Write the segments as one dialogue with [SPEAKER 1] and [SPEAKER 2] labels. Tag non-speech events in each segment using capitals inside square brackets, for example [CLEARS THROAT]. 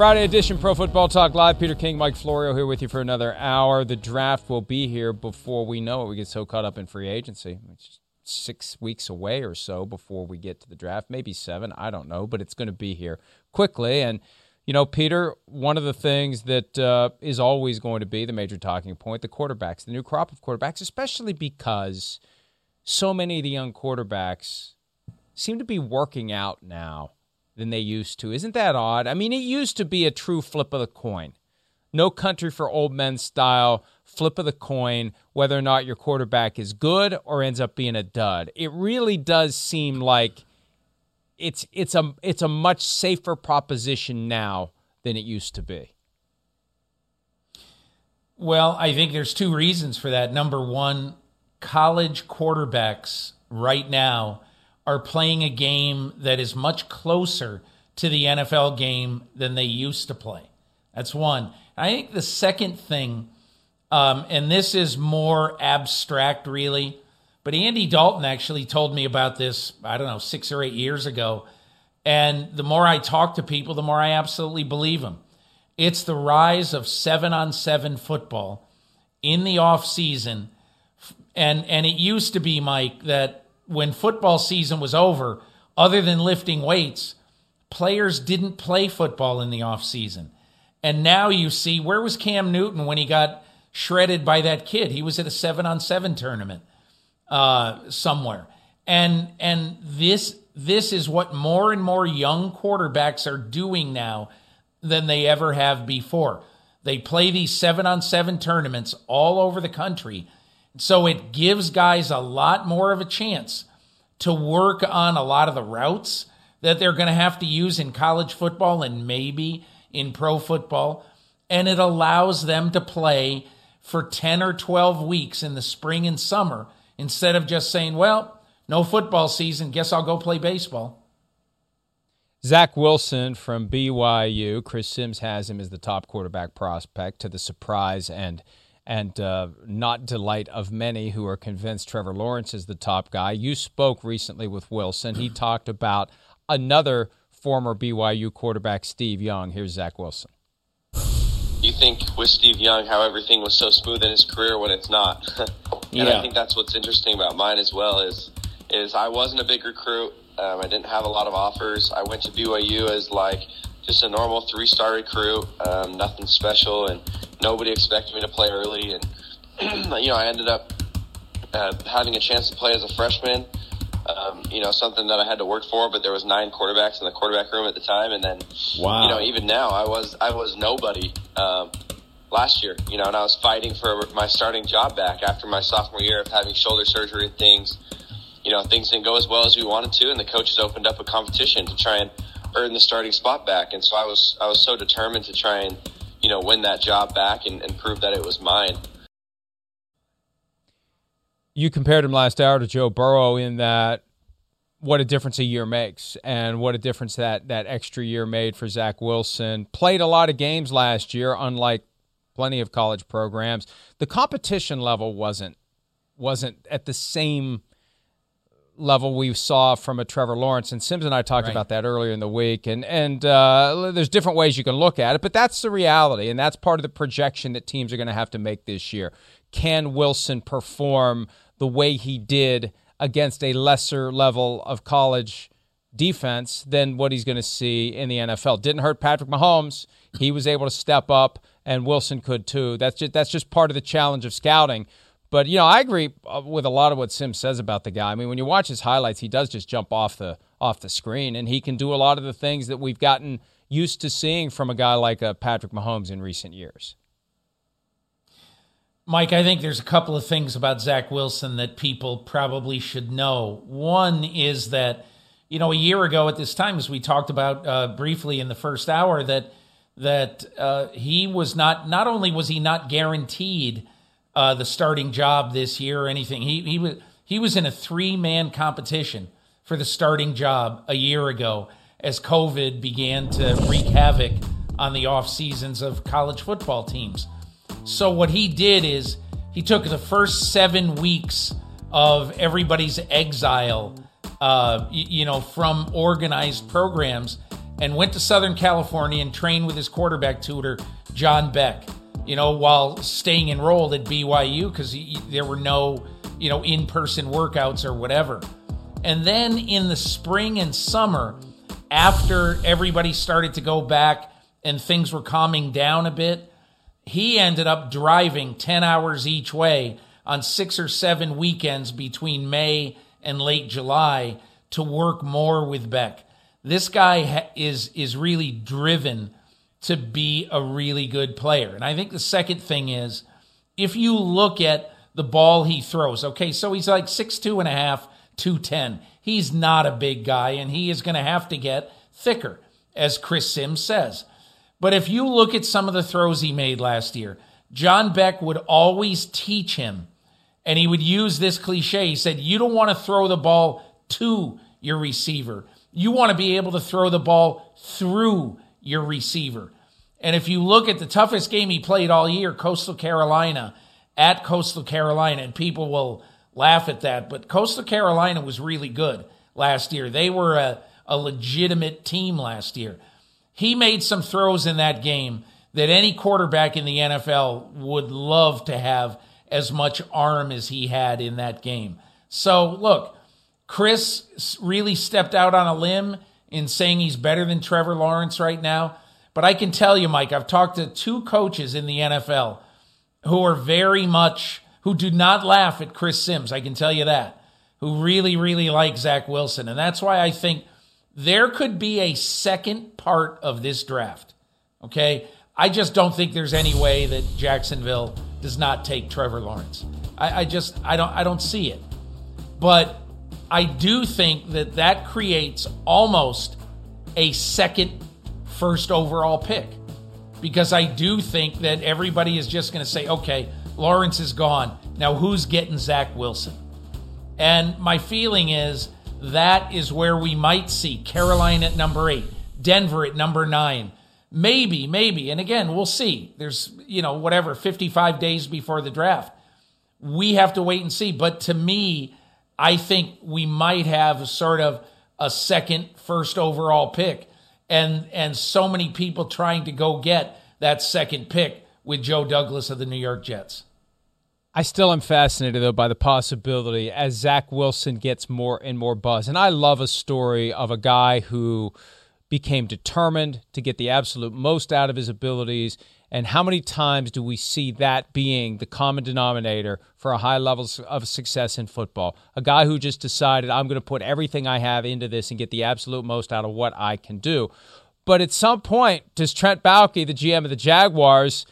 [SPEAKER 1] Friday edition Pro Football Talk Live. Peter King, Mike Florio here with you for another hour. The draft will be here before we know it. We get so caught up in free agency. It's just six weeks away or so before we get to the draft, maybe seven. I don't know, but it's going to be here quickly. And, you know, Peter, one of the things that uh, is always going to be the major talking point the quarterbacks, the new crop of quarterbacks, especially because so many of the young quarterbacks seem to be working out now than they used to. Isn't that odd? I mean, it used to be a true flip of the coin. No country for old men style flip of the coin, whether or not your quarterback is good or ends up being a dud. It really does seem like it's it's a it's a much safer proposition now than it used to be.
[SPEAKER 2] Well, I think there's two reasons for that. Number one, college quarterbacks right now are playing a game that is much closer to the NFL game than they used to play. That's one. I think the second thing, um, and this is more abstract really, but Andy Dalton actually told me about this, I don't know, six or eight years ago. And the more I talk to people, the more I absolutely believe him. It's the rise of seven on seven football in the off season and and it used to be Mike that when football season was over, other than lifting weights, players didn't play football in the off season. And now you see where was Cam Newton when he got shredded by that kid? He was at a 7 on 7 tournament uh, somewhere. And and this this is what more and more young quarterbacks are doing now than they ever have before. They play these 7 on 7 tournaments all over the country so it gives guys a lot more of a chance to work on a lot of the routes that they're going to have to use in college football and maybe in pro football. And it allows them to play for 10 or 12 weeks in the spring and summer instead of just saying, well, no football season, guess I'll go play baseball.
[SPEAKER 1] Zach Wilson from BYU. Chris Sims has him as the top quarterback prospect to the surprise and and uh, not delight of many who are convinced Trevor Lawrence is the top guy. You spoke recently with Wilson. He [CLEARS THROAT] talked about another former BYU quarterback, Steve Young. Here's Zach Wilson.
[SPEAKER 3] You think with Steve Young how everything was so smooth in his career when it's not. [LAUGHS] and yeah. I think that's what's interesting about mine as well is is I wasn't a big recruit. Um, I didn't have a lot of offers. I went to BYU as like just a normal three star recruit, um, nothing special, and nobody expected me to play early. And [CLEARS THROAT] you know, I ended up uh, having a chance to play as a freshman. Um, you know, something that I had to work for, but there was nine quarterbacks in the quarterback room at the time, and then wow. you know, even now, I was I was nobody um, last year. You know, and I was fighting for my starting job back after my sophomore year of having shoulder surgery and things. You know, things didn't go as well as we wanted to, and the coaches opened up a competition to try and earn the starting spot back. And so I was I was so determined to try and you know win that job back and, and prove that it was mine.
[SPEAKER 1] You compared him last hour to Joe Burrow in that what a difference a year makes and what a difference that that extra year made for Zach Wilson. Played a lot of games last year, unlike plenty of college programs. The competition level wasn't wasn't at the same level we saw from a Trevor Lawrence. And Sims and I talked right. about that earlier in the week. And and uh, there's different ways you can look at it, but that's the reality, and that's part of the projection that teams are going to have to make this year. Can Wilson perform the way he did against a lesser level of college defense than what he's going to see in the NFL. Didn't hurt Patrick Mahomes. He was able to step up, and Wilson could too. That's just that's just part of the challenge of scouting. But you know, I agree uh, with a lot of what Sim says about the guy. I mean, when you watch his highlights, he does just jump off the off the screen, and he can do a lot of the things that we've gotten used to seeing from a guy like uh, Patrick Mahomes in recent years.
[SPEAKER 2] Mike, I think there's a couple of things about Zach Wilson that people probably should know. One is that, you know, a year ago at this time, as we talked about uh, briefly in the first hour, that that uh, he was not not only was he not guaranteed uh, the starting job this year or anything, he he was he was in a three man competition for the starting job a year ago as COVID began to wreak havoc on the off seasons of college football teams. So what he did is he took the first seven weeks of everybody's exile, uh, you know, from organized programs, and went to Southern California and trained with his quarterback tutor John Beck. You know, while staying enrolled at BYU because there were no, you know, in-person workouts or whatever. And then in the spring and summer, after everybody started to go back and things were calming down a bit, he ended up driving 10 hours each way on six or seven weekends between May and late July to work more with Beck. This guy is is really driven to be a really good player. And I think the second thing is if you look at the ball he throws, okay, so he's like six two and a half, 210. He's not a big guy, and he is going to have to get thicker, as Chris Sims says. But if you look at some of the throws he made last year, John Beck would always teach him, and he would use this cliche. He said, You don't want to throw the ball to your receiver, you want to be able to throw the ball through your receiver. And if you look at the toughest game he played all year, Coastal Carolina, at Coastal Carolina, and people will laugh at that, but Coastal Carolina was really good last year. They were a, a legitimate team last year. He made some throws in that game that any quarterback in the NFL would love to have as much arm as he had in that game. So, look, Chris really stepped out on a limb in saying he's better than Trevor Lawrence right now. But I can tell you, Mike, I've talked to two coaches in the NFL who are very much, who do not laugh at Chris Sims. I can tell you that, who really, really like Zach Wilson. And that's why I think there could be a second part of this draft. Okay. I just don't think there's any way that Jacksonville does not take Trevor Lawrence. I, I just I don't I don't see it. But I do think that that creates almost a second first overall pick because I do think that everybody is just going to say, okay, Lawrence is gone. Now who's getting Zach Wilson? And my feeling is that is where we might see Carolina at number eight, Denver at number nine. Maybe, maybe. And again, we'll see. There's, you know, whatever, 55 days before the draft. We have to wait and see. But to me, I think we might have sort of a second first overall pick and and so many people trying to go get that second pick with Joe Douglas of the New York Jets.
[SPEAKER 1] I still am fascinated, though, by the possibility as Zach Wilson gets more and more buzz. And I love a story of a guy who became determined to get the absolute most out of his abilities. And how many times do we see that being the common denominator for a high level of success in football? A guy who just decided, I'm going to put everything I have into this and get the absolute most out of what I can do. But at some point, does Trent Baalke, the GM of the Jaguars,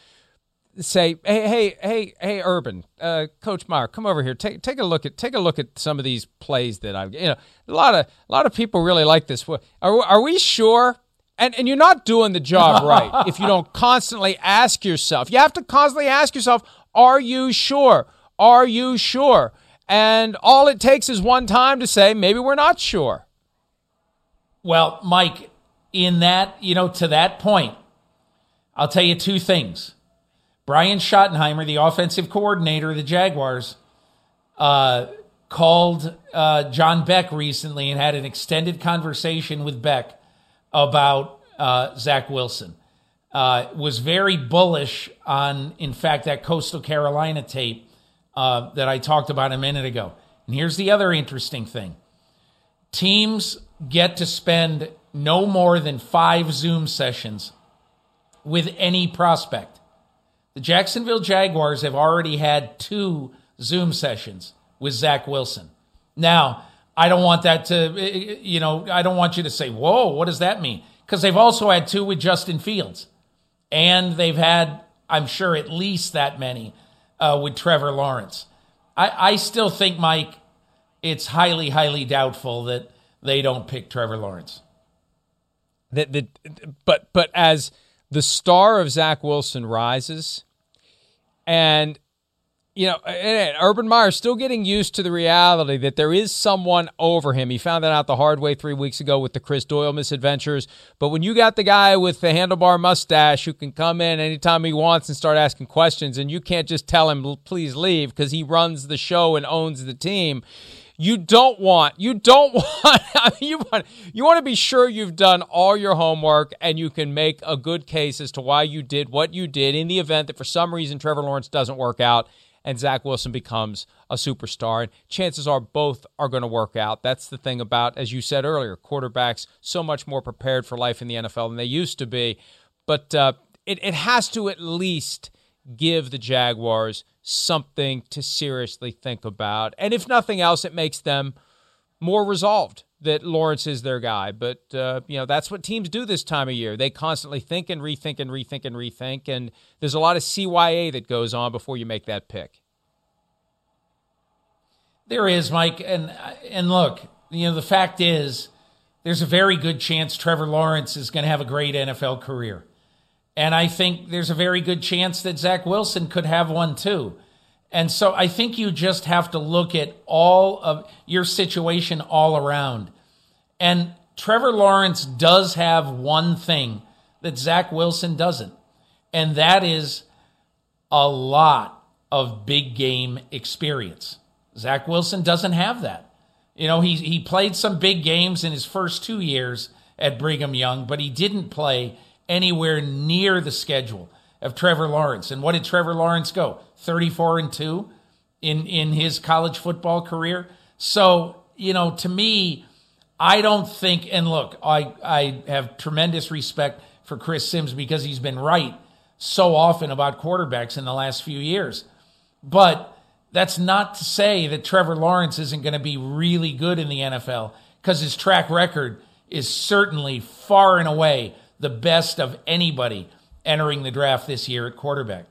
[SPEAKER 1] say, hey, hey, hey, hey, Urban, uh, Coach Meyer, come over here. Take take a look at take a look at some of these plays that I've. You know, a lot of a lot of people really like this. Are are we sure? And and you're not doing the job right if you don't constantly ask yourself. You have to constantly ask yourself, are you sure? Are you sure? And all it takes is one time to say, maybe we're not sure.
[SPEAKER 2] Well, Mike, in that, you know, to that point, I'll tell you two things. Brian Schottenheimer, the offensive coordinator of the Jaguars, uh, called uh, John Beck recently and had an extended conversation with Beck about uh, Zach Wilson. Uh, was very bullish on, in fact, that Coastal Carolina tape uh, that I talked about a minute ago. And here's the other interesting thing teams get to spend no more than five Zoom sessions with any prospect. The Jacksonville Jaguars have already had two Zoom sessions with Zach Wilson. Now, I don't want that to, eh, eh, eh, you know, I don't want you to say, whoa, what does that mean? Because they've also had two with Justin Fields. And they've had, I'm sure, at least that many uh, with Trevor Lawrence. I, I still think, Mike, it's highly, highly doubtful that they don't pick Trevor Lawrence.
[SPEAKER 1] That, that, but, but as the star of Zach Wilson rises, and you know, and Urban Meyer still getting used to the reality that there is someone over him. He found that out the hard way three weeks ago with the Chris Doyle misadventures. But when you got the guy with the handlebar mustache who can come in anytime he wants and start asking questions, and you can't just tell him, please leave, because he runs the show and owns the team. You don't want, you don't [LAUGHS] want, you want, you want to be sure you've done all your homework and you can make a good case as to why you did what you did in the event that for some reason Trevor Lawrence doesn't work out and Zach Wilson becomes a superstar. And chances are both are going to work out. That's the thing about, as you said earlier, quarterbacks so much more prepared for life in the NFL than they used to be. But uh, it, it has to at least give the Jaguars something to seriously think about. And if nothing else, it makes them more resolved that Lawrence is their guy. But, uh, you know, that's what teams do this time of year. They constantly think and rethink and rethink and rethink. And there's a lot of CYA that goes on before you make that pick.
[SPEAKER 2] There is, Mike. And, and look, you know, the fact is, there's a very good chance Trevor Lawrence is going to have a great NFL career. And I think there's a very good chance that Zach Wilson could have one too. And so I think you just have to look at all of your situation all around. And Trevor Lawrence does have one thing that Zach Wilson doesn't, and that is a lot of big game experience. Zach Wilson doesn't have that. You know, he, he played some big games in his first two years at Brigham Young, but he didn't play anywhere near the schedule of Trevor Lawrence. And what did Trevor Lawrence go? 34 and 2 in in his college football career. So, you know, to me, I don't think and look, I I have tremendous respect for Chris Sims because he's been right so often about quarterbacks in the last few years. But that's not to say that Trevor Lawrence isn't going to be really good in the NFL because his track record is certainly far and away the best of anybody entering the draft this year at quarterback.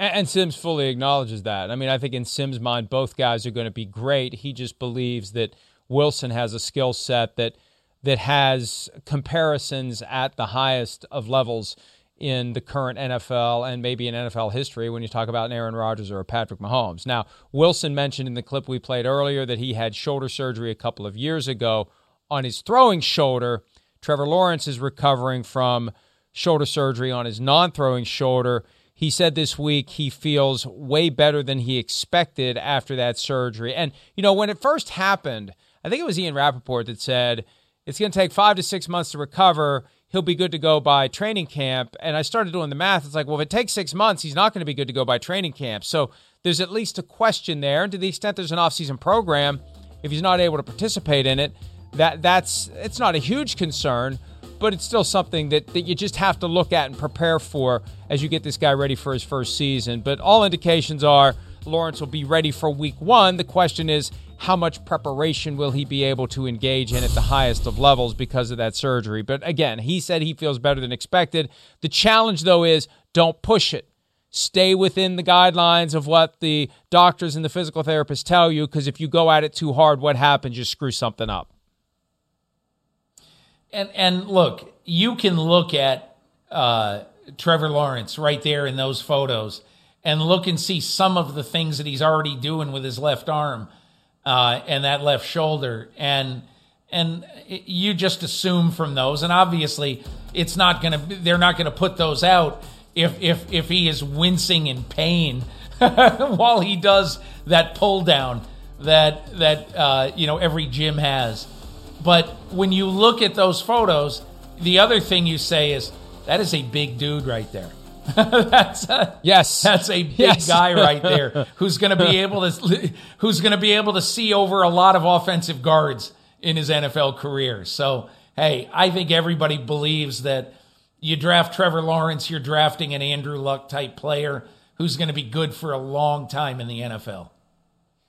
[SPEAKER 1] And, Sims fully acknowledges that. I mean, I think in Sims' mind, both guys are going to be great. He just believes that Wilson has a skill set that that has comparisons at the highest of levels in the current NFL and maybe in NFL history when you talk about an Aaron Rodgers or a Patrick Mahomes. Now, Wilson mentioned in the clip we played earlier that he had shoulder surgery a couple of years ago on his throwing shoulder. Trevor Lawrence is recovering from shoulder surgery on his non throwing shoulder. He said this week he feels way better than he expected after that surgery. And, you know, when it first happened, I think it was Ian Rapoport that said it's going to take five to six months to recover. He'll be good to go by training camp. And I started doing the math. It's like, well, if it takes six months, he's not going to be good to go by training camp. So there's at least a question there. And to the extent there's an offseason program, if he's not able to participate in it, that that's it's not a huge concern but it's still something that, that you just have to look at and prepare for as you get this guy ready for his first season. But all indications are Lawrence will be ready for week one. The question is, how much preparation will he be able to engage in at the highest of levels because of that surgery? But again, he said he feels better than expected. The challenge, though, is don't push it. stay within the guidelines of what the doctors and the physical therapists tell you because if you go at it too hard, what happens? You screw something up.
[SPEAKER 2] And and look, you can look at uh, Trevor Lawrence right there in those photos and look and see some of the things that he's already doing with his left arm uh, and that left shoulder, and and you just assume from those, and obviously it's not gonna they're not gonna put those out if if if he is wincing in pain [LAUGHS] while he does that pull down that that uh, you know every gym has. But when you look at those photos, the other thing you say is that is a big dude right there. [LAUGHS] that's a,
[SPEAKER 1] yes,
[SPEAKER 2] that's a big yes. guy right [LAUGHS] there who's going to be able to who's going to be able to see over a lot of offensive guards in his NFL career. So, hey, I think everybody believes that you draft Trevor Lawrence, you're drafting an Andrew Luck type player who's going to be good for a long time in the NFL.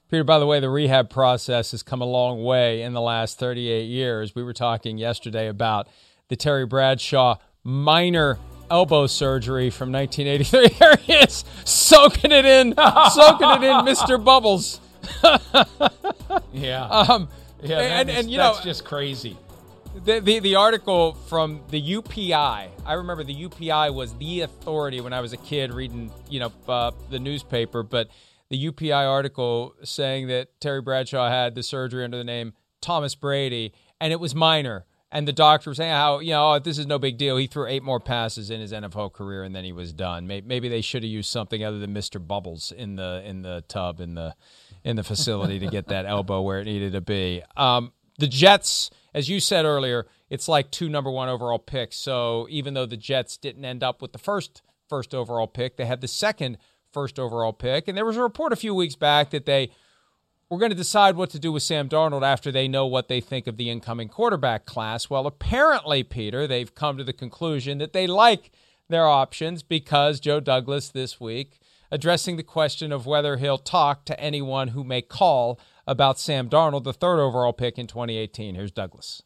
[SPEAKER 1] Peter, by the way, the rehab process has come a long way in the last 38 years. We were talking yesterday about the Terry Bradshaw minor elbow surgery from 1983. There [LAUGHS] he is, soaking it in, [LAUGHS] soaking it in, Mr. Bubbles. [LAUGHS]
[SPEAKER 2] yeah.
[SPEAKER 1] Um,
[SPEAKER 2] yeah, and, and, you that's know, just crazy.
[SPEAKER 1] The, the, the article from the UPI. I remember the UPI was the authority when I was a kid reading, you know, uh, the newspaper. But the UPI article saying that Terry Bradshaw had the surgery under the name Thomas Brady, and it was minor. And the doctor was saying how you know oh, this is no big deal. He threw eight more passes in his NFL career, and then he was done. Maybe, they should have used something other than Mister Bubbles in the in the tub in the in the facility to get that [LAUGHS] elbow where it needed to be. Um, the Jets, as you said earlier, it's like two number one overall picks. So even though the Jets didn't end up with the first first overall pick, they had the second first overall pick. And there was a report a few weeks back that they were going to decide what to do with Sam Darnold after they know what they think of the incoming quarterback class. Well, apparently, Peter, they've come to the conclusion that they like their options because Joe Douglas this week addressing the question of whether he'll talk to anyone who may call about Sam Darnold, the third overall pick in 2018. Here's Douglas.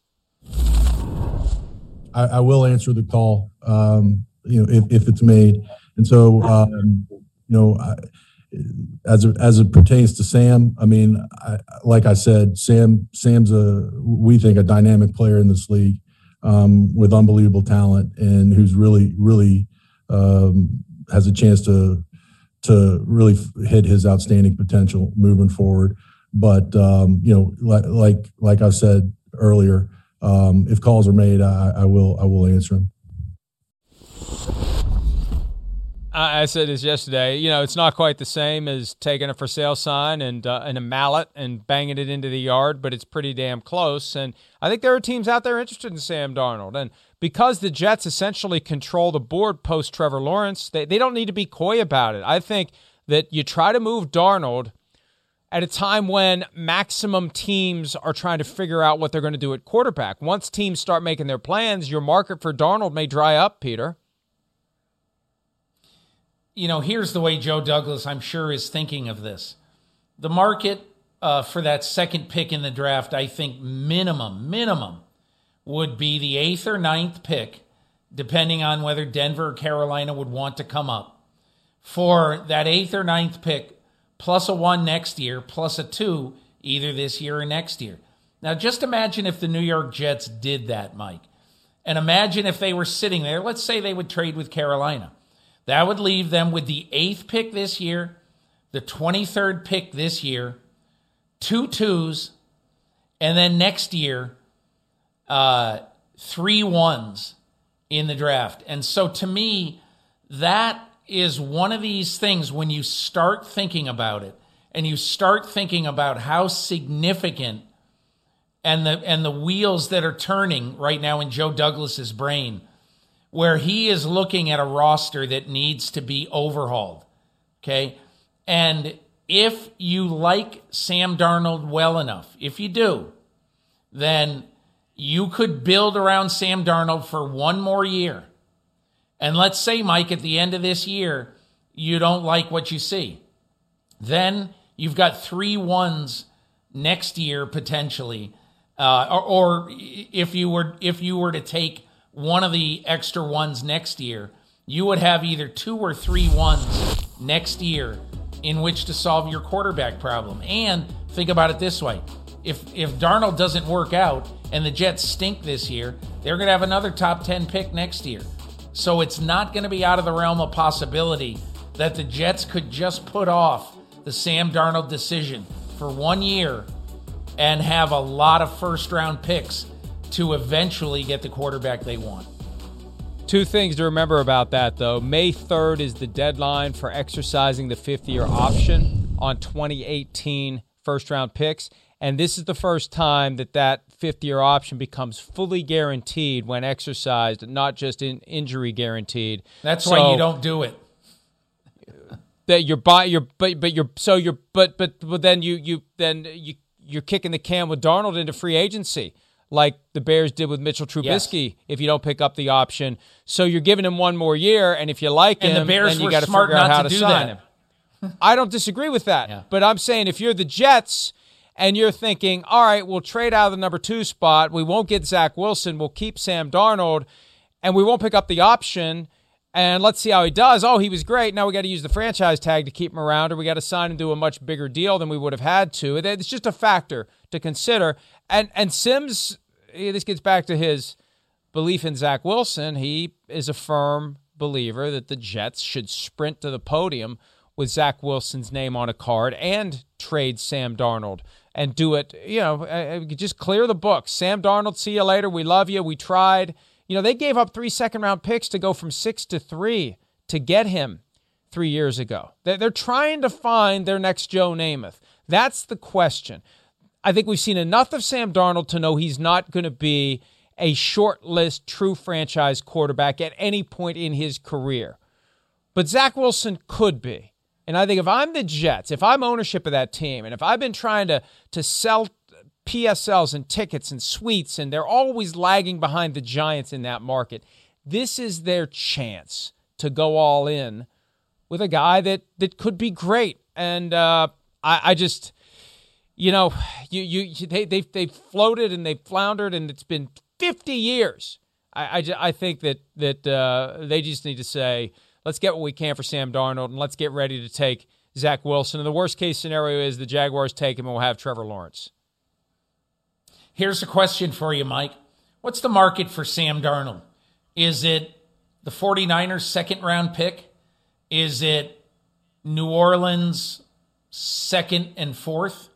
[SPEAKER 4] I, I will answer the call, um, you know, if, if it's made. And so, um, you know, I, as it, as it pertains to Sam, I mean, I, like I said, Sam Sam's a we think a dynamic player in this league um, with unbelievable talent and who's really really um, has a chance to to really hit his outstanding potential moving forward. But um, you know, like like like I said earlier, um, if calls are made, I, I will I will answer them.
[SPEAKER 1] I said this yesterday. You know, it's not quite the same as taking a for sale sign and uh, and a mallet and banging it into the yard, but it's pretty damn close. And I think there are teams out there interested in Sam Darnold. And because the Jets essentially control the board post Trevor Lawrence, they, they don't need to be coy about it. I think that you try to move Darnold at a time when maximum teams are trying to figure out what they're going to do at quarterback. Once teams start making their plans, your market for Darnold may dry up, Peter
[SPEAKER 2] you know, here's the way Joe Douglas, I'm sure, is thinking of this. The market uh, for that second pick in the draft, I think minimum, minimum would be the eighth or ninth pick, depending on whether Denver or Carolina would want to come up. For that eighth or ninth pick, plus a one next year, plus a two either this year or next year. Now, just imagine if the New York Jets did that, Mike. And imagine if they were sitting there. Let's say they would trade with Carolina. That would leave them with the eighth pick this year, the 23rd pick this year, two twos, and then next year, uh, three ones in the draft. And so to me, that is one of these things when you start thinking about it and you start thinking about how significant and the and the wheels that are turning right now in Joe Douglas's brain where he is looking at a roster that needs to be overhauled. Okay. And if you like Sam Darnold well enough, if you do, then you could build around Sam Darnold for one more year. And let's say, Mike, at the end of this year, you don't like what you see. Then you've got three ones next year potentially. Uh, or, or if you were if you were to take one of the extra ones next year, you would have either two or three ones next year in which to solve your quarterback problem. And think about it this way if if Darnold doesn't work out and the Jets stink this year, they're going to have another top 10 pick next year. So it's not going to be out of the realm of possibility that the Jets could just put off the Sam Darnold decision for one year and have a lot of first round picks to eventually get the quarterback they want.
[SPEAKER 1] Two things to remember about that, though. May 3rd is the deadline for exercising the fifth year option on 2018 first round picks. And this is the first time that that fifth year option becomes fully guaranteed when exercised, not just in injury guaranteed.
[SPEAKER 2] That's so, why you don't do it.
[SPEAKER 1] That you're buy you're but but you're so you're but but but then you you then you you're kicking the can with Darnold into free agency like the Bears did with Mitchell Trubisky yes. if you don't pick up the option. So you're giving him one more year, and if you like
[SPEAKER 2] and
[SPEAKER 1] him,
[SPEAKER 2] the Bears
[SPEAKER 1] then you
[SPEAKER 2] got to figure out how to,
[SPEAKER 1] to sign
[SPEAKER 2] that.
[SPEAKER 1] him. I don't disagree with that, yeah. but I'm saying if you're the Jets and you're thinking, all right, we'll trade out of the number two spot, we won't get Zach Wilson, we'll keep Sam Darnold, and we won't pick up the option. And let's see how he does. Oh, he was great. Now we got to use the franchise tag to keep him around, or we got to sign him to a much bigger deal than we would have had to. It's just a factor to consider. And and Sims this gets back to his belief in Zach Wilson. He is a firm believer that the Jets should sprint to the podium with Zach Wilson's name on a card and trade Sam Darnold and do it, you know, uh, uh, just clear the book. Sam Darnold, see you later. We love you. We tried. You know, they gave up three second round picks to go from six to three to get him three years ago. They're trying to find their next Joe Namath. That's the question. I think we've seen enough of Sam Darnold to know he's not going to be a short list true franchise quarterback at any point in his career. But Zach Wilson could be. And I think if I'm the Jets, if I'm ownership of that team, and if I've been trying to, to sell PSLs and tickets and suites, and they're always lagging behind the Giants in that market, this is their chance to go all in with a guy that, that could be great. And uh, I, I just you know, you you they they they floated and they've floundered, and it's been 50 years. I I, I think that that uh, they just need to say, let's get what we can for Sam Darnold, and let's get ready to take Zach Wilson. And the worst case scenario is the Jaguars take him, and we'll have Trevor Lawrence.
[SPEAKER 2] Here's a question for you, Mike. What's the market for Sam Darnold? Is it the 49ers second round pick? Is it New Orleans second and fourth?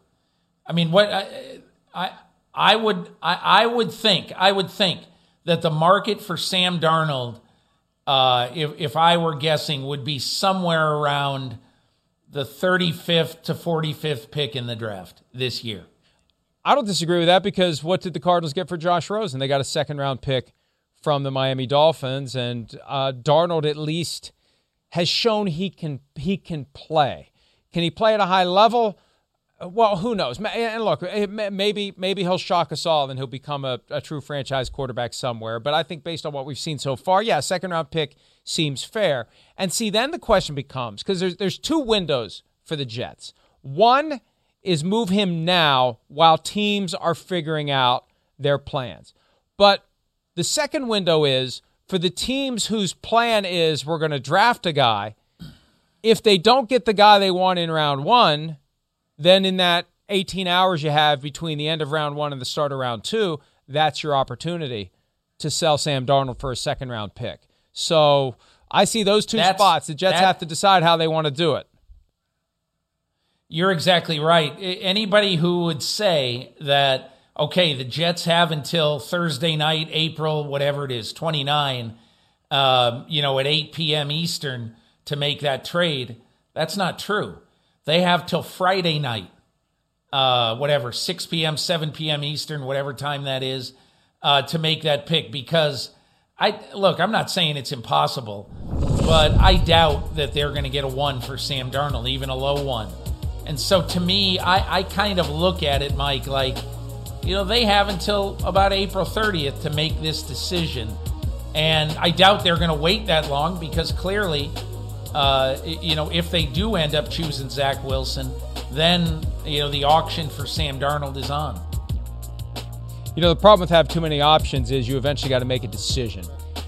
[SPEAKER 2] I mean, what I I, I would I, I would think I would think that the market for Sam Darnold, uh, if if I were guessing, would be somewhere around the 35th to 45th pick in the draft this year.
[SPEAKER 1] I don't disagree with that because what did the Cardinals get for Josh Rosen? They got a second round pick from the Miami Dolphins, and uh, Darnold at least has shown he can he can play. Can he play at a high level? Uh, well, who knows? And look, eh, maybe maybe he'll shock us all and he'll become a, a, true franchise quarterback somewhere. But I think based on what we've seen so far, yeah, second round pick seems fair. And see, then the question becomes because there's there's two windows for the Jets. One is move him now while teams are figuring out their plans. But the second window is for the teams whose plan is we're going to draft a guy. If they don't get the guy they want in round one then in that 18 hours you have between the end of round one and the start of round two, that's your opportunity to sell Sam Darnold for a second round pick. So I see those two that's, spots. The Jets that, have to decide how they want to do it.
[SPEAKER 2] You're exactly right. Anybody who would say that, okay, the Jets have until Thursday night, April, whatever it is, 29, um, you know, at 8 p.m. Eastern to make that trade, that's not true. They have till Friday night, uh, whatever, 6 p.m., 7 p.m. Eastern, whatever time that is, uh, to make that pick. Because I look, I'm not saying it's impossible, but I doubt that they're going to get a one for Sam Darnold, even a low one. And so to me, I, I kind of look at it, Mike, like, you know, they have until about April 30th to make this decision. And I doubt they're going to wait that long because clearly uh, you know, if they do end up choosing Zach Wilson, then, you know, the auction for Sam Darnold is on.
[SPEAKER 1] You know, the problem with having too many options is you eventually got to make a decision.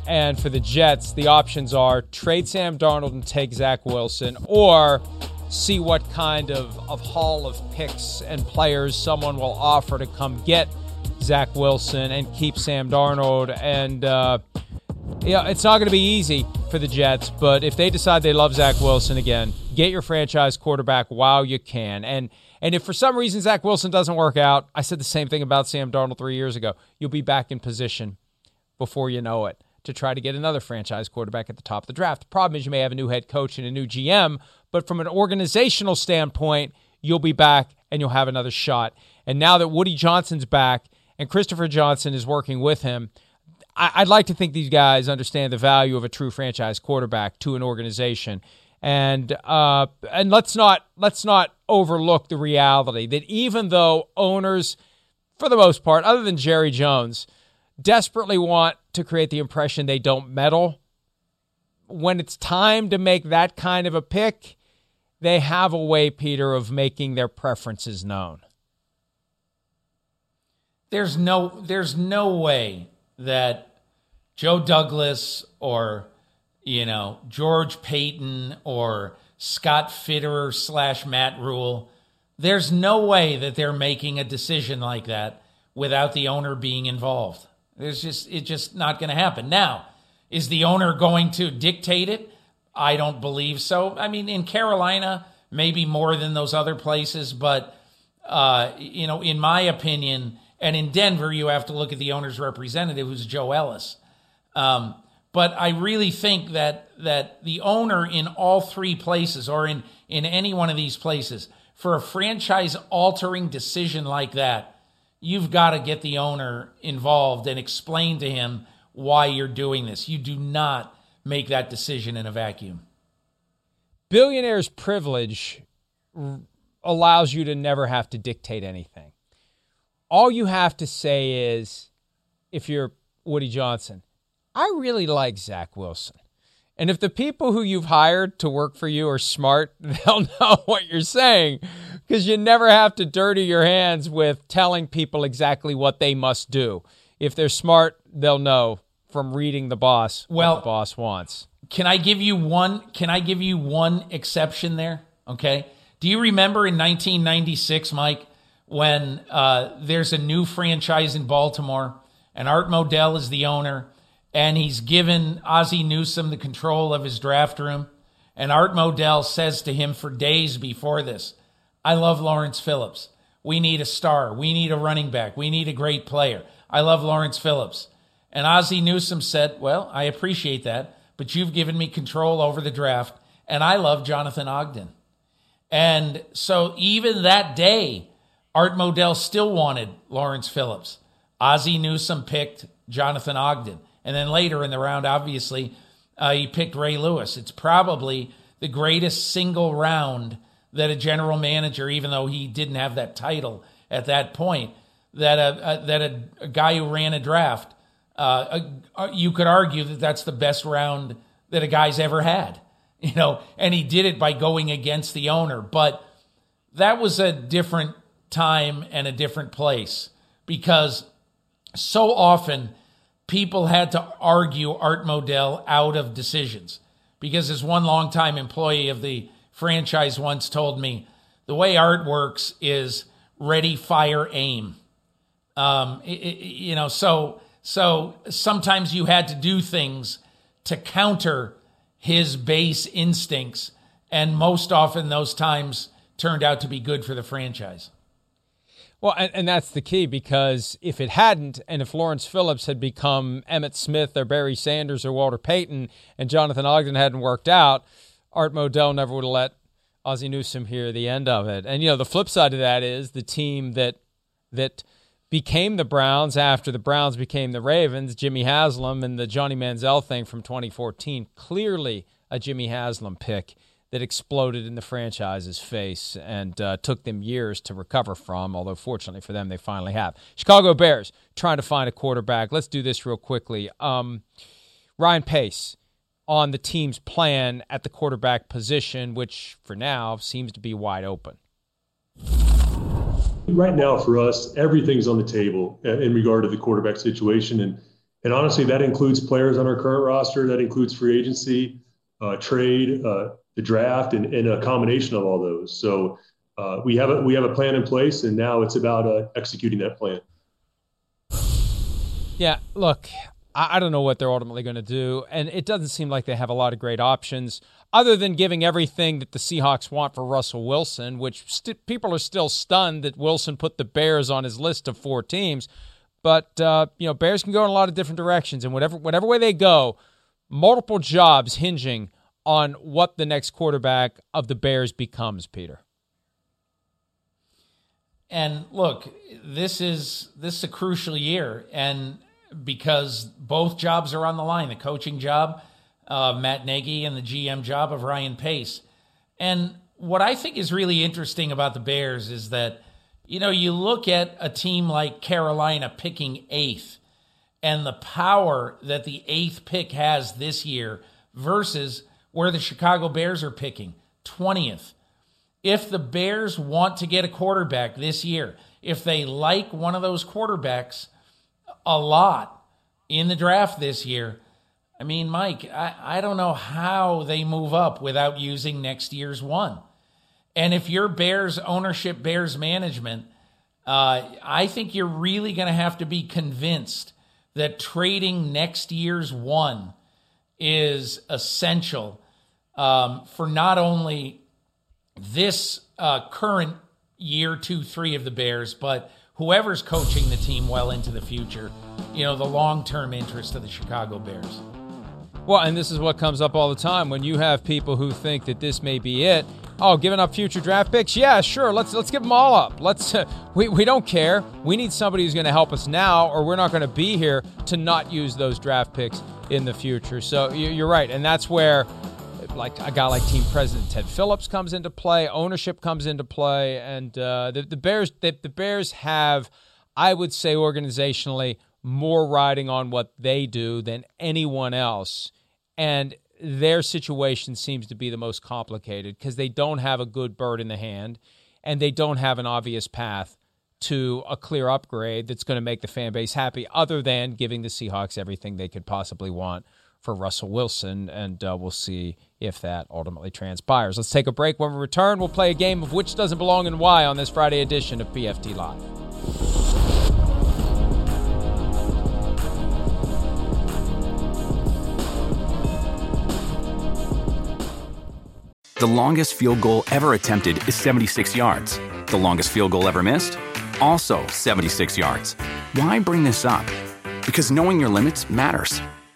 [SPEAKER 1] And for the Jets, the options are trade Sam Darnold and take Zach Wilson, or see what kind of, of haul of picks and players someone will offer to come get Zach Wilson and keep Sam Darnold. And uh, yeah, it's not going to be easy for the Jets, but if they decide they love Zach Wilson again, get your franchise quarterback while you can. And and if for some reason Zach Wilson doesn't work out, I said the same thing about Sam Darnold three years ago. You'll be back in position before you know it to try to get another franchise quarterback at the top of the draft. The problem is you may have a new head coach and a new GM, but from an organizational standpoint, you'll be back and you'll have another shot. And now that Woody Johnson's back and Christopher Johnson is working with him, I'd like to think these guys understand the value of a true franchise quarterback to an organization and uh, and let's not let's not overlook the reality that even though owners, for the most part, other than Jerry Jones, desperately want to create the impression they don't meddle, when it's time to make that kind of a pick, they have a way, Peter, of making their preferences known.
[SPEAKER 2] There's no there's no way that Joe Douglas or you know, George Paton or Scott Fitterer slash Matt Rhule. There's no way that they're making a decision like that without the owner being involved. There's just it's just not going to happen. Now, is the owner going to dictate it? I don't believe so. I mean, in Carolina, maybe more than those other places, but uh, you know, in my opinion, and in Denver, you have to look at the owner's representative, who's Joe Ellis. Um, but I really think that that the owner in all three places or in, in any one of these places, for a franchise altering decision like that, you've got to get the owner involved and explain to him why you're doing this. You do not make that decision in a vacuum.
[SPEAKER 1] Billionaire's privilege allows you to never have to dictate anything. All you have to say is, if you're Woody Johnson, I really like Zach Wilson. And if the people who you've hired to work for you are smart, [LAUGHS] they'll know what you're saying because you never have to dirty your hands with telling people exactly what they must do. If they're smart, they'll know from reading the boss well, what the boss wants.
[SPEAKER 2] Can I give you one can I give you one exception there? Okay? Do you remember in 1996, Mike, when uh, there's a new franchise in Baltimore and Art Modell is the owner and he's given Ozzie Newsome the control of his draft room. And Art Modell says to him for days before this, I love Lawrence Phillips. We need a star. We need a running back. We need a great player. I love Lawrence Phillips. And Ozzie Newsome said, Well, I appreciate that, but you've given me control over the draft, and I love Jonathan Ogden. And so even that day, Art Modell still wanted Lawrence Phillips. Ozzie Newsome picked Jonathan Ogden. And then later in the round, obviously, uh, he picked Ray Lewis. It's probably the greatest single round that a general manager, even though he didn't have that title at that point, that a, a that a, a, guy who ran a draft, uh, a, you could argue that that's the best round that a guy's ever had. [LAUGHS] You know, and he did it by going against the owner. But that was a different time and a different place because so often people had to argue Art Modell out of decisions. Because as one longtime employee of the franchise once told me, the way Art works is ready, fire, aim. Um, it, it, you know, so so sometimes you had to do things to counter his base instincts, and most often those times turned out to be good for the franchise.
[SPEAKER 1] Well, and, and, that's the key because if it hadn't, and if Lawrence Phillips had become Emmitt Smith or Barry Sanders or Walter Payton, and Jonathan Ogden hadn't worked out, Art Modell never would have let Ozzie Newsome hear the end of it. And you know, the flip side of that is the team that that became the Browns after the Browns became the Ravens, Jimmy Haslam and the Johnny Manziel thing from 2014, clearly a Jimmy Haslam pick that exploded in the franchise's face and uh, took them years to recover from, although fortunately for them, they finally have. Chicago Bears trying to find a quarterback. Let's do this real quickly. Um, Ryan Pace on the team's plan at the quarterback position, which for now seems to be wide open.
[SPEAKER 5] Right now, for us, everything's on the table uh, in regard to the quarterback situation. And And honestly, that includes players on our current roster, that includes free agency, uh, trade, uh, the draft, and, and, a combination of all those. So uh, we have a we have a plan in place, and now it's about uh, executing that plan.
[SPEAKER 1] Yeah, look, I, I don't know what they're ultimately going to do, and it doesn't seem like they have a lot of great options other than giving everything that the Seahawks want for Russell Wilson, which st- people are still stunned that Wilson put the Bears on his list of four teams. But uh, you know, Bears can go in a lot of different directions, and whatever whatever way they go, multiple jobs hinging on what the next quarterback of the Bears becomes. Peter.
[SPEAKER 2] And look, this is this is a crucial year, and because both jobs are on the line, the coaching job of Matt Nagy and the GM job of Ryan Pace. And what I think is really interesting about the Bears is that you know, you look at a team like Carolina picking eighth and the power that the eighth pick has this year versus where the Chicago Bears are picking 20th. If the Bears want to get a quarterback this year, if they like one of those quarterbacks a lot in the draft this year, I mean, Mike, I, I don't know how they move up without using next year's one. And if you're Bears ownership, Bears management, uh, I think you're really going to have to be convinced that trading next year's one is essential um, for not only this uh, current year two, three of the Bears, but whoever's coaching the team well into the future, you know, the long term interest of the Chicago Bears.
[SPEAKER 1] Well, and this is what comes up all the time when you have people who think that this may be it Oh, giving up future draft picks? Yeah, sure. Let's let's give them all up. Let's uh, [LAUGHS] we we don't care. We need somebody who's going to help us now, or we're not going to be here to not use those draft picks in the future. So you're right, and that's where like a guy like team president Ted Phillips comes into play, ownership comes into play, and uh, the the Bears the, the Bears have, I would say, organizationally more riding on what they do than anyone else, and their situation seems to be the most complicated because they don't have a good bird in the hand and they don't have an obvious path to a clear upgrade that's going to make the fan base happy, other than giving the Seahawks everything they could possibly want for Russell Wilson. And uh, we'll see if that ultimately transpires. Let's take a break. When we return, we'll play a game of which doesn't belong and why on this Friday edition of PFT Live.
[SPEAKER 6] The longest field goal ever attempted is 76 yards. The longest field goal ever missed? Also 76 yards. Why bring this up? Because knowing your limits matters,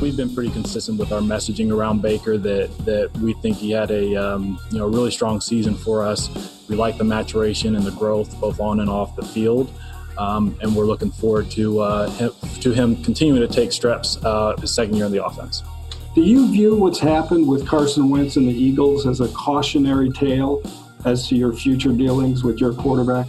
[SPEAKER 7] We've been pretty consistent with our messaging around Baker that that we think he had a um, you know really strong season for us. We like the maturation and the growth both on and off the field, um, and we're looking forward to uh, him, to him continuing to take steps uh, his second year in the offense.
[SPEAKER 8] Do you view what's happened with Carson Wentz and the Eagles as a cautionary tale as to your future dealings with your quarterback?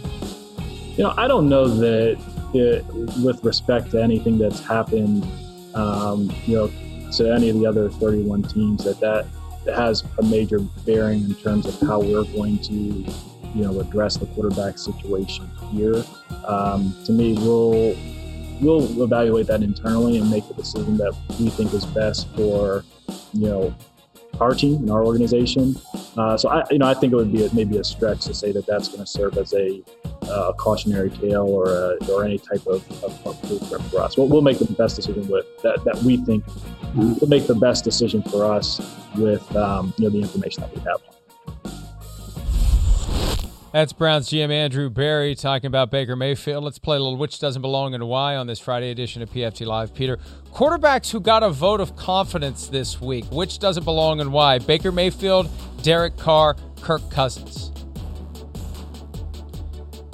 [SPEAKER 7] You know, I don't know that it, with respect to anything that's happened um, you know, to any of the other 31 teams that that has a major bearing in terms of how we're going to, you know, address the quarterback situation here. Um, to me, we'll we'll evaluate that internally and make the decision that we think is best for, you know, our team and our organization. Uh, so I, you know, I think it would be a, maybe a stretch to say that that's going to serve as a, uh, cautionary tale or a, or any type of, of, of blueprint for us. We'll, we'll make the best decision with that that we think will make the best decision for us with um, you know the information that we have.
[SPEAKER 1] That's Browns GM Andrew Berry talking about Baker Mayfield. Let's play a little Which Doesn't Belong and Why on this Friday edition of PFT Live. Peter, quarterbacks who got a vote of confidence this week. Which doesn't belong and why? Baker Mayfield, Derek Carr, Kirk Cousins.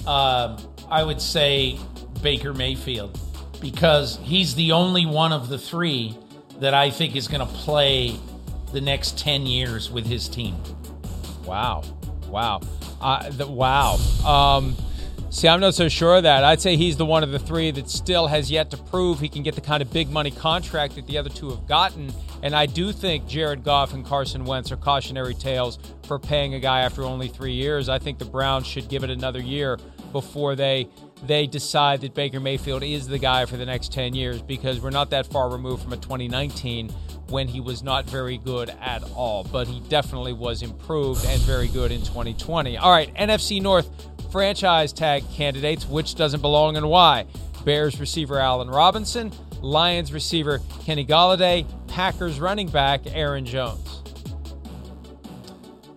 [SPEAKER 2] Um, I would say Baker Mayfield because he's the only one of the three that I think is going to play the next 10 years with his team.
[SPEAKER 1] Wow. Wow. The, wow. Um, see, I'm not so sure of that. I'd say he's the one of the three that still has yet to prove he can get the kind of big money contract that the other two have gotten. And I do think Jared Goff and Carson Wentz are cautionary tales for paying a guy after only three years. I think the Browns should give it another year before they they decide that Baker Mayfield is the guy for the next 10 years because we're not that far removed from a 2019 when he was not very good at all, but he definitely was improved and very good in 2020. All right, NFC North franchise tag candidates, which doesn't belong and why. Bears receiver Allen Robinson, Lions receiver Kenny Golladay, Packers running back Aaron Jones.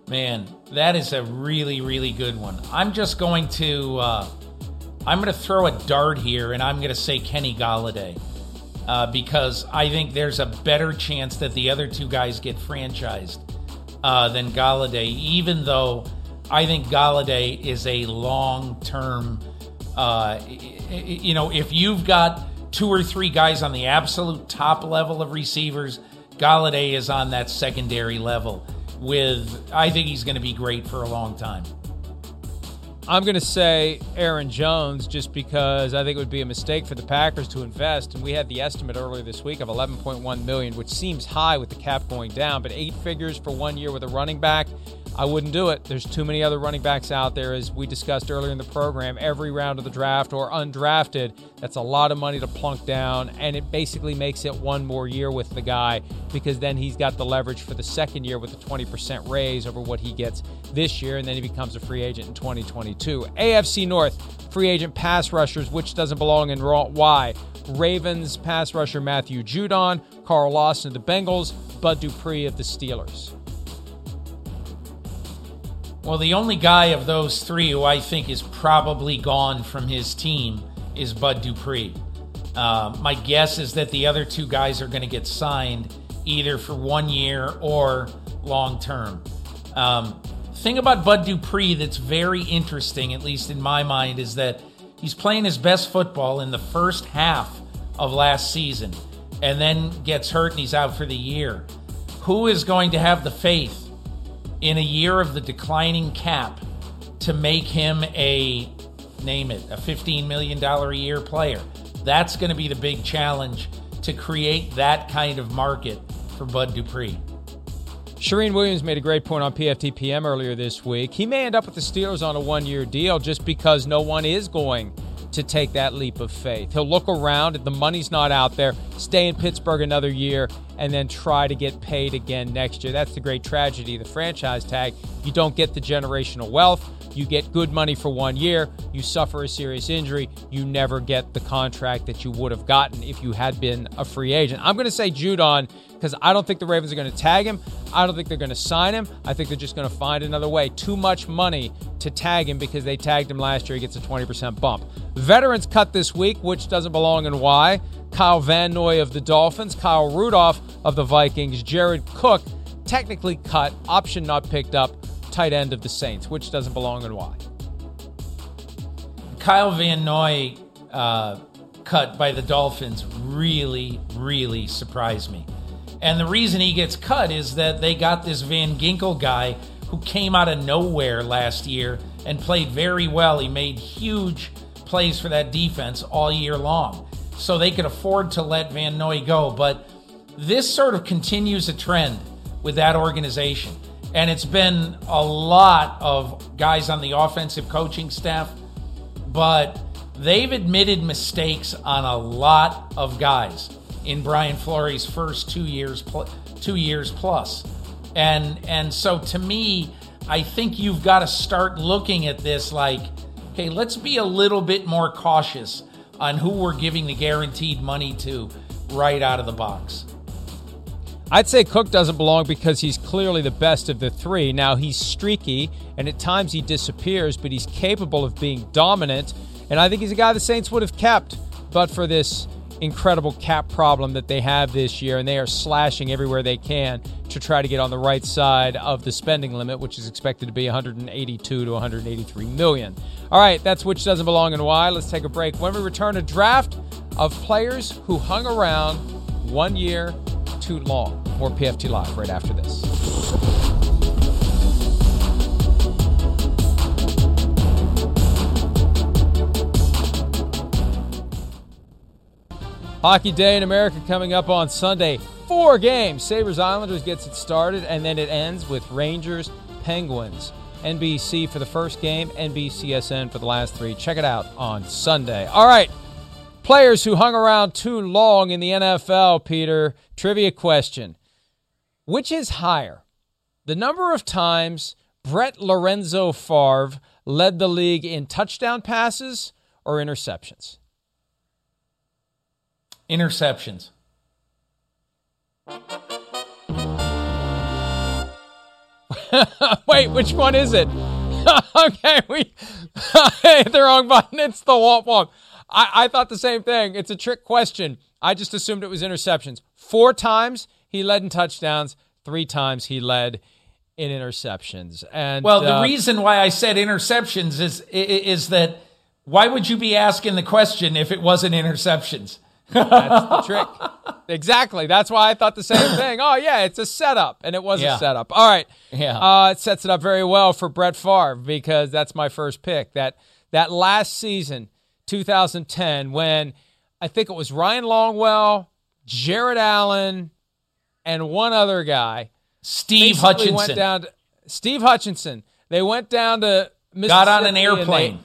[SPEAKER 2] Man, that is a really, really good one. I'm just going to uh, I'm going to throw a dart here, and I'm going to say Kenny Golladay uh, because I think there's a better chance that the other two guys get franchised uh, than Golladay, even though I think Golladay is a long term. Uh, you know, if you've got two or three guys on the absolute top level of receivers, Golladay is on that secondary level. With, I think he's going to be great for a long time.
[SPEAKER 1] I'm going to say Aaron Jones just because I think it would be a mistake for the Packers to invest. And we had the estimate earlier this week of 11.1 million, which seems high with the cap going down, but eight figures for one year with a running back. I wouldn't do it. There's too many other running backs out there, as we discussed earlier in the program. Every round of the draft or undrafted, that's a lot of money to plunk down, and it basically makes it one more year with the guy because then he's got the leverage for the second year with a 20% raise over what he gets this year, and then he becomes a free agent in 2022. AFC North, free agent pass rushers, which doesn't belong in Raw. Why? Ravens pass rusher Matthew Judon, Carl Lawson of the Bengals, Bud Dupree of the Steelers.
[SPEAKER 2] Well, the only guy of those three who I think is probably gone from his team is Bud Dupree. Uh, my guess is that the other two guys are going to get signed either for one year or long term. Um, thing about Bud Dupree that's very interesting, at least in my mind, is that he's playing his best football in the first half of last season and then gets hurt and he's out for the year. Who is going to have the faith in a year of the declining cap to make him a name it a $15 million a year player. That's going to be the big challenge to create that kind of market for Bud Dupree.
[SPEAKER 1] Charean Williams made a great point on PFTPM earlier this week. He may end up with the Steelers on a one year deal just because no one is going to take that leap of faith. He'll look around, if the money's not out there, stay in Pittsburgh another year, and then try to get paid again next year. That's the great tragedy the franchise tag. You don't get the generational wealth. You get good money for one year, you suffer a serious injury, you never get the contract that you would have gotten if you had been a free agent. I'm going to say Judon because I don't think the Ravens are going to tag him. I don't think they're going to sign him. I think they're just going to find another way. Too much money to tag him because they tagged him last year. He gets a 20% bump. Veterans cut this week, which doesn't belong and why. Kyle Van Noy of the Dolphins, Kyle Rudolph of the Vikings, Jared Cook technically cut, option not picked up tight end of the Saints, which doesn't belong and why.
[SPEAKER 2] Kyle Van Noy uh, cut by the Dolphins really, really surprised me. And the reason he gets cut is that they got this Van Ginkel guy who came out of nowhere last year and played very well. He made huge plays for that defense all year long. So they could afford to let Van Noy go. But this sort of continues a trend with that organization. And it's been a lot of guys on the offensive coaching staff, but they've admitted mistakes on a lot of guys in Brian Flores' first two years, two years plus. And and so to me, I think you've got to start looking at this like, okay, let's be a little bit more cautious on who we're giving the guaranteed money to right out of the box.
[SPEAKER 1] I'd say Cook doesn't belong because he's clearly the best of the three. Now, he's streaky, and at times he disappears, but he's capable of being dominant. And I think he's a guy the Saints would have kept, but for this incredible cap problem that they have this year, and they are slashing everywhere they can to try to get on the right side of the spending limit, which is expected to be 182 to 183 million. All right, that's which doesn't belong and why. Let's take a break. When we return, a draft of players who hung around one year too long. More PFT Live right after this. Hockey Day in America coming up on Sunday. Four games. Sabres Islanders gets it started, and then it ends with Rangers Penguins. NBC for the first game, NBCSN for the last three. Check it out on Sunday. All right. Players who hung around too long in the NFL, Peter. Trivia question. Which is higher? The number of times Brett Lorenzo Favre led the league in touchdown passes or interceptions?
[SPEAKER 2] Interceptions. [LAUGHS]
[SPEAKER 1] Wait, which one is it? [LAUGHS] okay, we [LAUGHS] hit the wrong button. It's the womp womp. I, I thought the same thing. It's a trick question. I just assumed it was interceptions. Four times he led in touchdowns. Three times he led in interceptions. And
[SPEAKER 2] well, the uh, reason why I said interceptions is is that why would you be asking the question if it wasn't interceptions? [LAUGHS]
[SPEAKER 1] That's the trick. Exactly. That's why I thought the same [COUGHS] thing. Oh yeah, it's a setup, and it was yeah. a setup. All right.
[SPEAKER 2] Yeah.
[SPEAKER 1] Uh, it sets it up very well for Brett Favre because that's my first pick. That that last season, 2010, when I think it was Ryan Longwell, Jared Allen, and one other guy.
[SPEAKER 2] Steve Hutchinson.
[SPEAKER 1] Went down to, Steve Hutchinson. They went down to Mississippi
[SPEAKER 2] Got on an airplane.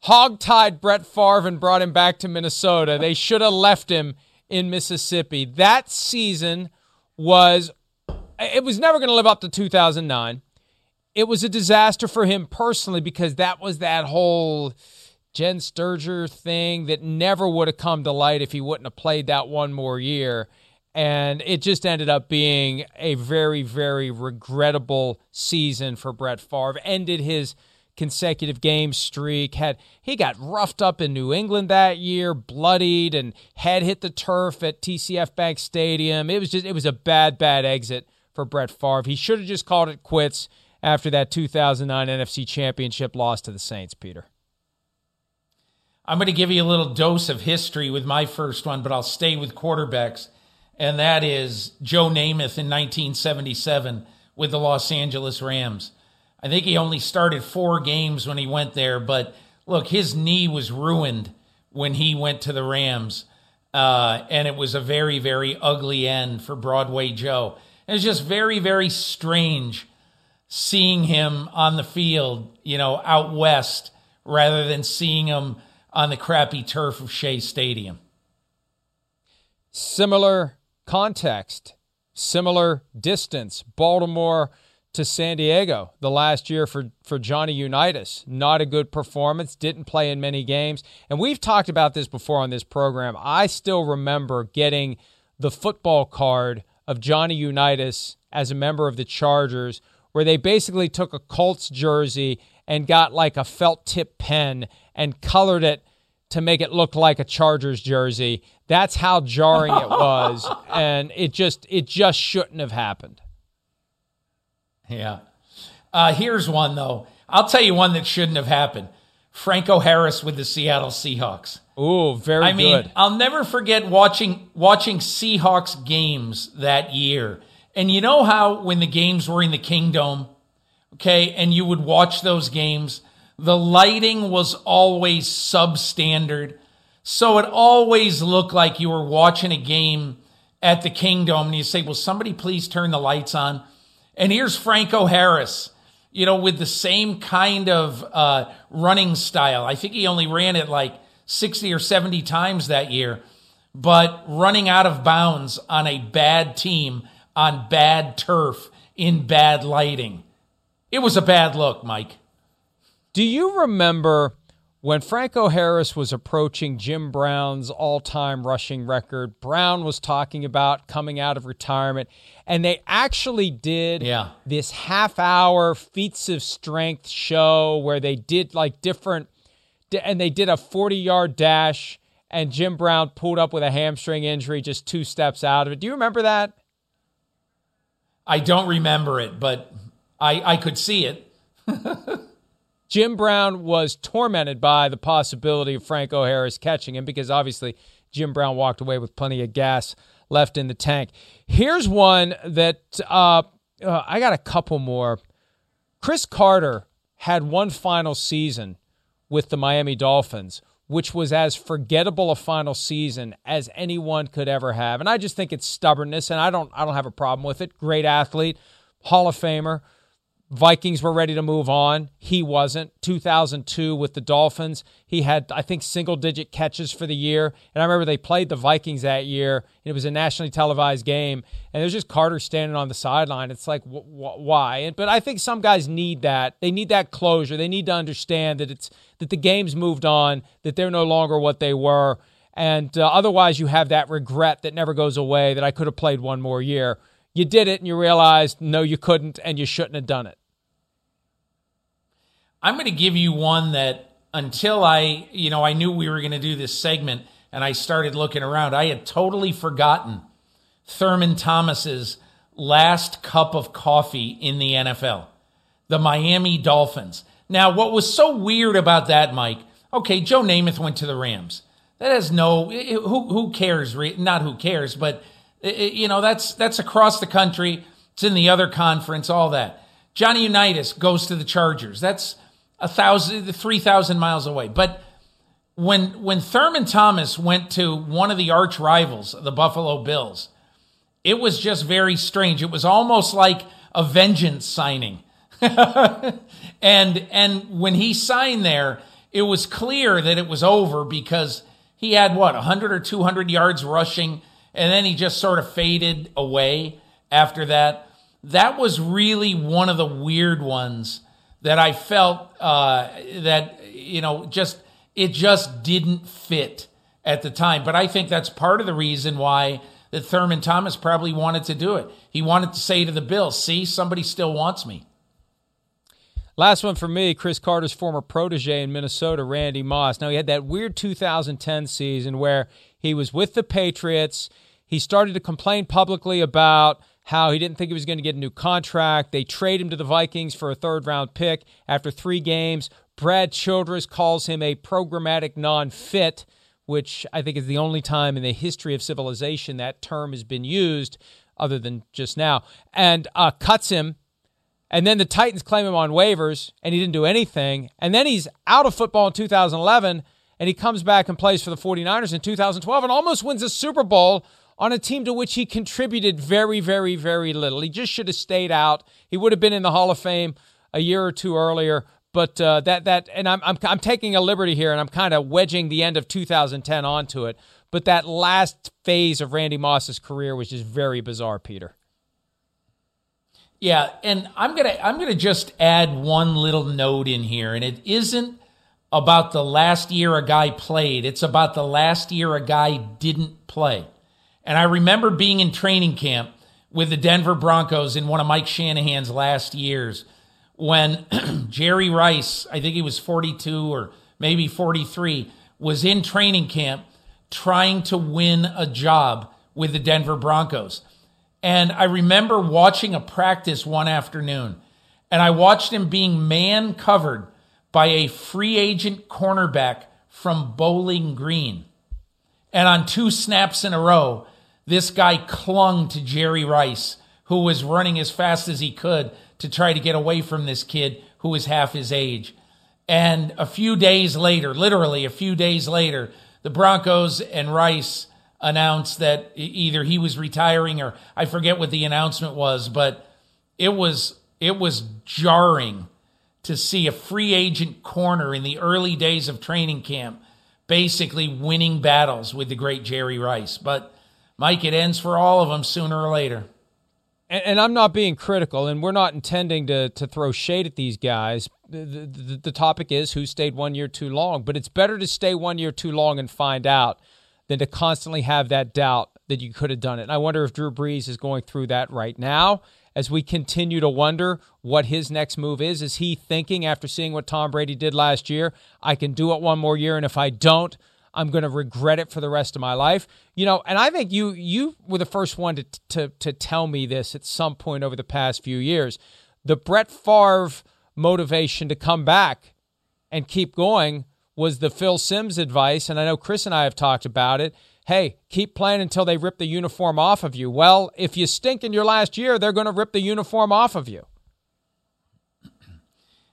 [SPEAKER 1] Hog-tied Brett Favre and brought him back to Minnesota. They should have left him in Mississippi. That season was it was never going to live up to 2009. It was a disaster for him personally because that was that whole Jenn Sterger thing that never would have come to light if he wouldn't have played that one more year. And it just ended up being a very, very regrettable season for Brett Favre. Ended his consecutive game streak. Had he got roughed up in New England that year, bloodied, and head hit the turf at TCF Bank Stadium. It was just it was a bad, bad exit for Brett Favre. He should have just called it quits after that 2009 NFC Championship loss to the Saints. Peter.
[SPEAKER 2] I'm going to give you a little dose of history with my first one, but I'll stay with quarterbacks and that is Joe Namath in 1977 with the Los Angeles Rams. I think he only started four games when he went there, but look, his knee was ruined when he went to the Rams. Uh, and it was a very, very ugly end for Broadway Joe. It was just very, very strange seeing him on the field, you know, out west rather than seeing him on the crappy turf of Shea Stadium.
[SPEAKER 1] Similar context, similar distance. Baltimore to San Diego the last year for, for Johnny Unitas. Not a good performance, didn't play in many games. And we've talked about this before on this program. I still remember getting the football card of Johnny Unitas as a member of the Chargers, where they basically took a Colts jersey and got like a felt tip pen and colored it to make it look like a Chargers jersey. That's how jarring it [LAUGHS] was, and it just it just shouldn't have happened.
[SPEAKER 2] Yeah. Uh, here's one though. I'll tell you one that shouldn't have happened. Franco Harris with the Seattle Seahawks.
[SPEAKER 1] Oh, very
[SPEAKER 2] I mean,
[SPEAKER 1] good.
[SPEAKER 2] I'll never forget watching watching Seahawks games that year. And you know how when the games were in the Kingdome, okay, and you would watch those games, the lighting was always substandard. So it always looked like you were watching a game at the Kingdome and you say, Will somebody please turn the lights on? And here's Franco Harris, you know, with the same kind of uh, running style. I think he only ran it like 60 or 70 times that year, but running out of bounds on a bad team, on bad turf, in bad lighting. It was a bad look, Mike.
[SPEAKER 1] Do you remember when Franco Harris was approaching Jim Brown's all time rushing record? Brown was talking about coming out of retirement, and they actually did
[SPEAKER 2] yeah.
[SPEAKER 1] this half hour feats of strength show where they did like different, and they did a 40 yard dash, and Jim Brown pulled up with a hamstring injury just two steps out of it. Do you remember that?
[SPEAKER 2] I don't remember it, but I, I could see it. [LAUGHS]
[SPEAKER 1] Jim Brown was tormented by the possibility of Franco Harris catching him because obviously Jim Brown walked away with plenty of gas left in the tank. Here's one that uh, uh, I got a couple more. Cris Carter had one final season with the Miami Dolphins, which was as forgettable a final season as anyone could ever have. And I just think it's stubbornness, and I don't I don't have a problem with it. Great athlete, Hall of Famer. Vikings were ready to move on. He wasn't. 2002 with the Dolphins, he had, I think, single digit catches for the year. And I remember they played the Vikings that year. and it was a nationally televised game. And there's just Carter standing on the sideline. It's like, wh- wh- why? But I think some guys need that. They need that closure. They need to understand that it's that the game's moved on, that they're no longer what they were. And uh, otherwise, you have that regret that never goes away that I could have played one more year you did it and you realized no, you couldn't and you shouldn't have done it?
[SPEAKER 2] I'm going to give you one that until I, you know, I knew we were going to do this segment and I started looking around, I had totally forgotten Thurman Thomas's last cup of coffee in the NFL, the Miami Dolphins. Now, what was so weird about that, Mike? Okay, Joe Namath went to the Rams. That has no who who cares? Not who cares, but you know, that's that's across the country. It's in the other conference, all that. Johnny Unitas goes to the Chargers. That's a thousand, three thousand miles away. But when when Thurman Thomas went to one of the arch rivals, the Buffalo Bills, it was just very strange. It was almost like a vengeance signing. [LAUGHS] and and when he signed there, it was clear that it was over because he had what 100 or 200 yards rushing and then he just sort of faded away after that. That was really one of the weird ones that I felt uh, that you know just it just didn't fit at the time. But I think that's part of the reason why that Thurman Thomas probably wanted to do it. He wanted to say to the Bills, "See, somebody still wants me."
[SPEAKER 1] Last one for me, Cris Carter's former protege in Minnesota, Randy Moss. Now he had that weird 2010 season where he was with the Patriots. He started to complain publicly about how he didn't think he was going to get a new contract. They trade him to the Vikings for a third round pick after three games. Brad Childress calls him a programmatic non fit, which I think is the only time in the history of civilization that term has been used, other than just now, and uh, cuts him. And then the Titans claim him on waivers, and he didn't do anything. And then he's out of football in 2011, and he comes back and plays for the 49ers in 2012 and almost wins a Super Bowl on a team to which he contributed very, very, very little. He just should have stayed out. He would have been in the Hall of Fame a year or two earlier. But uh, that that and I'm, I'm I'm taking a liberty here, and I'm kind of wedging the end of 2010 onto it. But that last phase of Randy Moss's career was just very bizarre, Peter.
[SPEAKER 2] Yeah, and I'm gonna I'm gonna just add one little note in here, and it isn't about the last year a guy played. It's about the last year a guy didn't play. And I remember being in training camp with the Denver Broncos in one of Mike Shanahan's last years when [CLEARS THROAT] Jerry Rice, I think he was 42 or maybe 43, was in training camp trying to win a job with the Denver Broncos. And I remember watching a practice one afternoon, and I watched him being man covered by a free agent cornerback from Bowling Green. And on two snaps in a row, this guy clung to Jerry Rice, who was running as fast as he could to try to get away from this kid who was half his age. And a few days later, literally a few days later, the Broncos and Rice announced that either he was retiring or I forget what the announcement was, but it was it was jarring to see a free agent corner in the early days of training camp basically winning battles with the great Jerry Rice. But Mike, it ends for all of them sooner or later.
[SPEAKER 1] And, and I'm not being critical, and we're not intending to to throw shade at these guys. The, the, the topic is who stayed one year too long, but it's better to stay one year too long and find out than to constantly have that doubt that you could have done it. And I wonder if Drew Brees is going through that right now as we continue to wonder what his next move is. Is he thinking after seeing what Tom Brady did last year, I can do it one more year, and if I don't, I'm going to regret it for the rest of my life. You know, and I think you you were the first one to to to tell me this at some point over the past few years. The Brett Favre motivation to come back and keep going was the Phil Simms advice, and I know Chris and I have talked about it. Hey, keep playing until they rip the uniform off of you. Well, if you stink in your last year, they're going to rip the uniform off of you.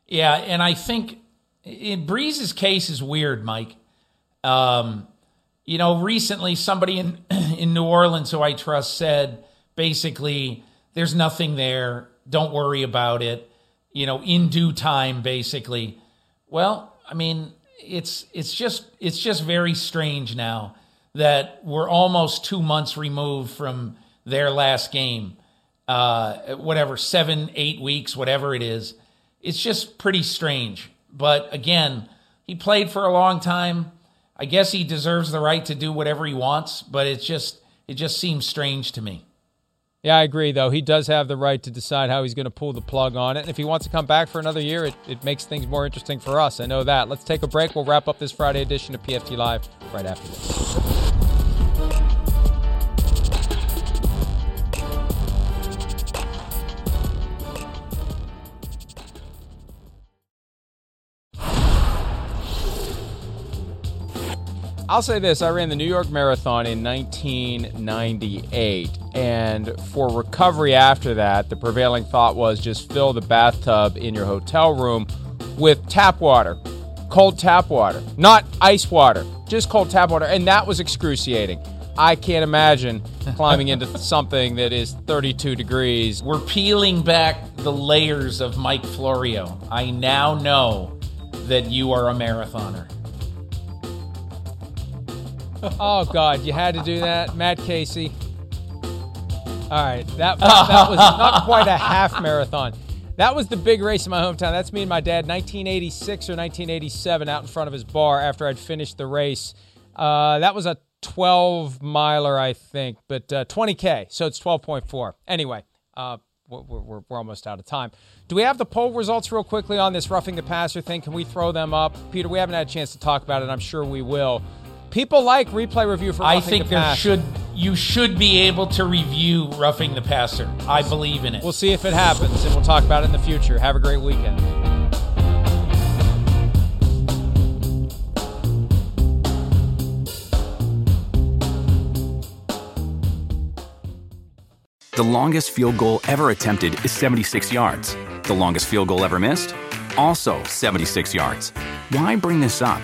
[SPEAKER 2] Yeah, and I think in Brees's case is weird, Mike. Um, you know, recently somebody in [CLEARS THROAT] in New Orleans who I trust said basically, "There's nothing there. Don't worry about it." You know, in due time, basically. Well, I mean, it's it's just it's just very strange now that we're almost two months removed from their last game. Uh, whatever, seven, eight weeks, whatever it is. It's just pretty strange. But again, he played for a long time. I guess he deserves the right to do whatever he wants, but it's just it just seems strange to me.
[SPEAKER 1] Yeah, I agree, though. He does have the right to decide how he's going to pull the plug on it. And if he wants to come back for another year, it, it makes things more interesting for us. I know that. Let's take a break. We'll wrap up this Friday edition of PFT Live right after this. I'll say this I ran the New York Marathon in 1998. And for recovery after that, the prevailing thought was just fill the bathtub in your hotel room with tap water, cold tap water, not ice water, just cold tap water. And that was excruciating. I can't imagine [LAUGHS] climbing into something that is 32 degrees.
[SPEAKER 2] We're peeling back the layers of Mike Florio. I now know that you are a marathoner
[SPEAKER 1] oh God, you had to do that, Matt Casey. All right, that that [LAUGHS] was not quite a half marathon. That was the big race in my hometown. That's me and my dad, 1986 or 1987, out in front of his bar after I'd finished the race. Uh, that was a 12 miler, I think, but uh, 20K, so it's 12.4. Anyway, uh, we're, we're, we're, almost out of time. Do we have the poll results real quickly on this roughing the passer thing? Can we throw them up? Peter, we haven't had a chance to talk about it. I'm sure we will. People like replay review for. I
[SPEAKER 2] think
[SPEAKER 1] the
[SPEAKER 2] there
[SPEAKER 1] passer.
[SPEAKER 2] should you should be able to review roughing the passer. I believe in it.
[SPEAKER 1] We'll see if it happens, and we'll talk about it in the future. Have a great weekend.
[SPEAKER 6] The longest field goal ever attempted is 76 yards. The longest field goal ever missed, also 76 yards. Why bring this up?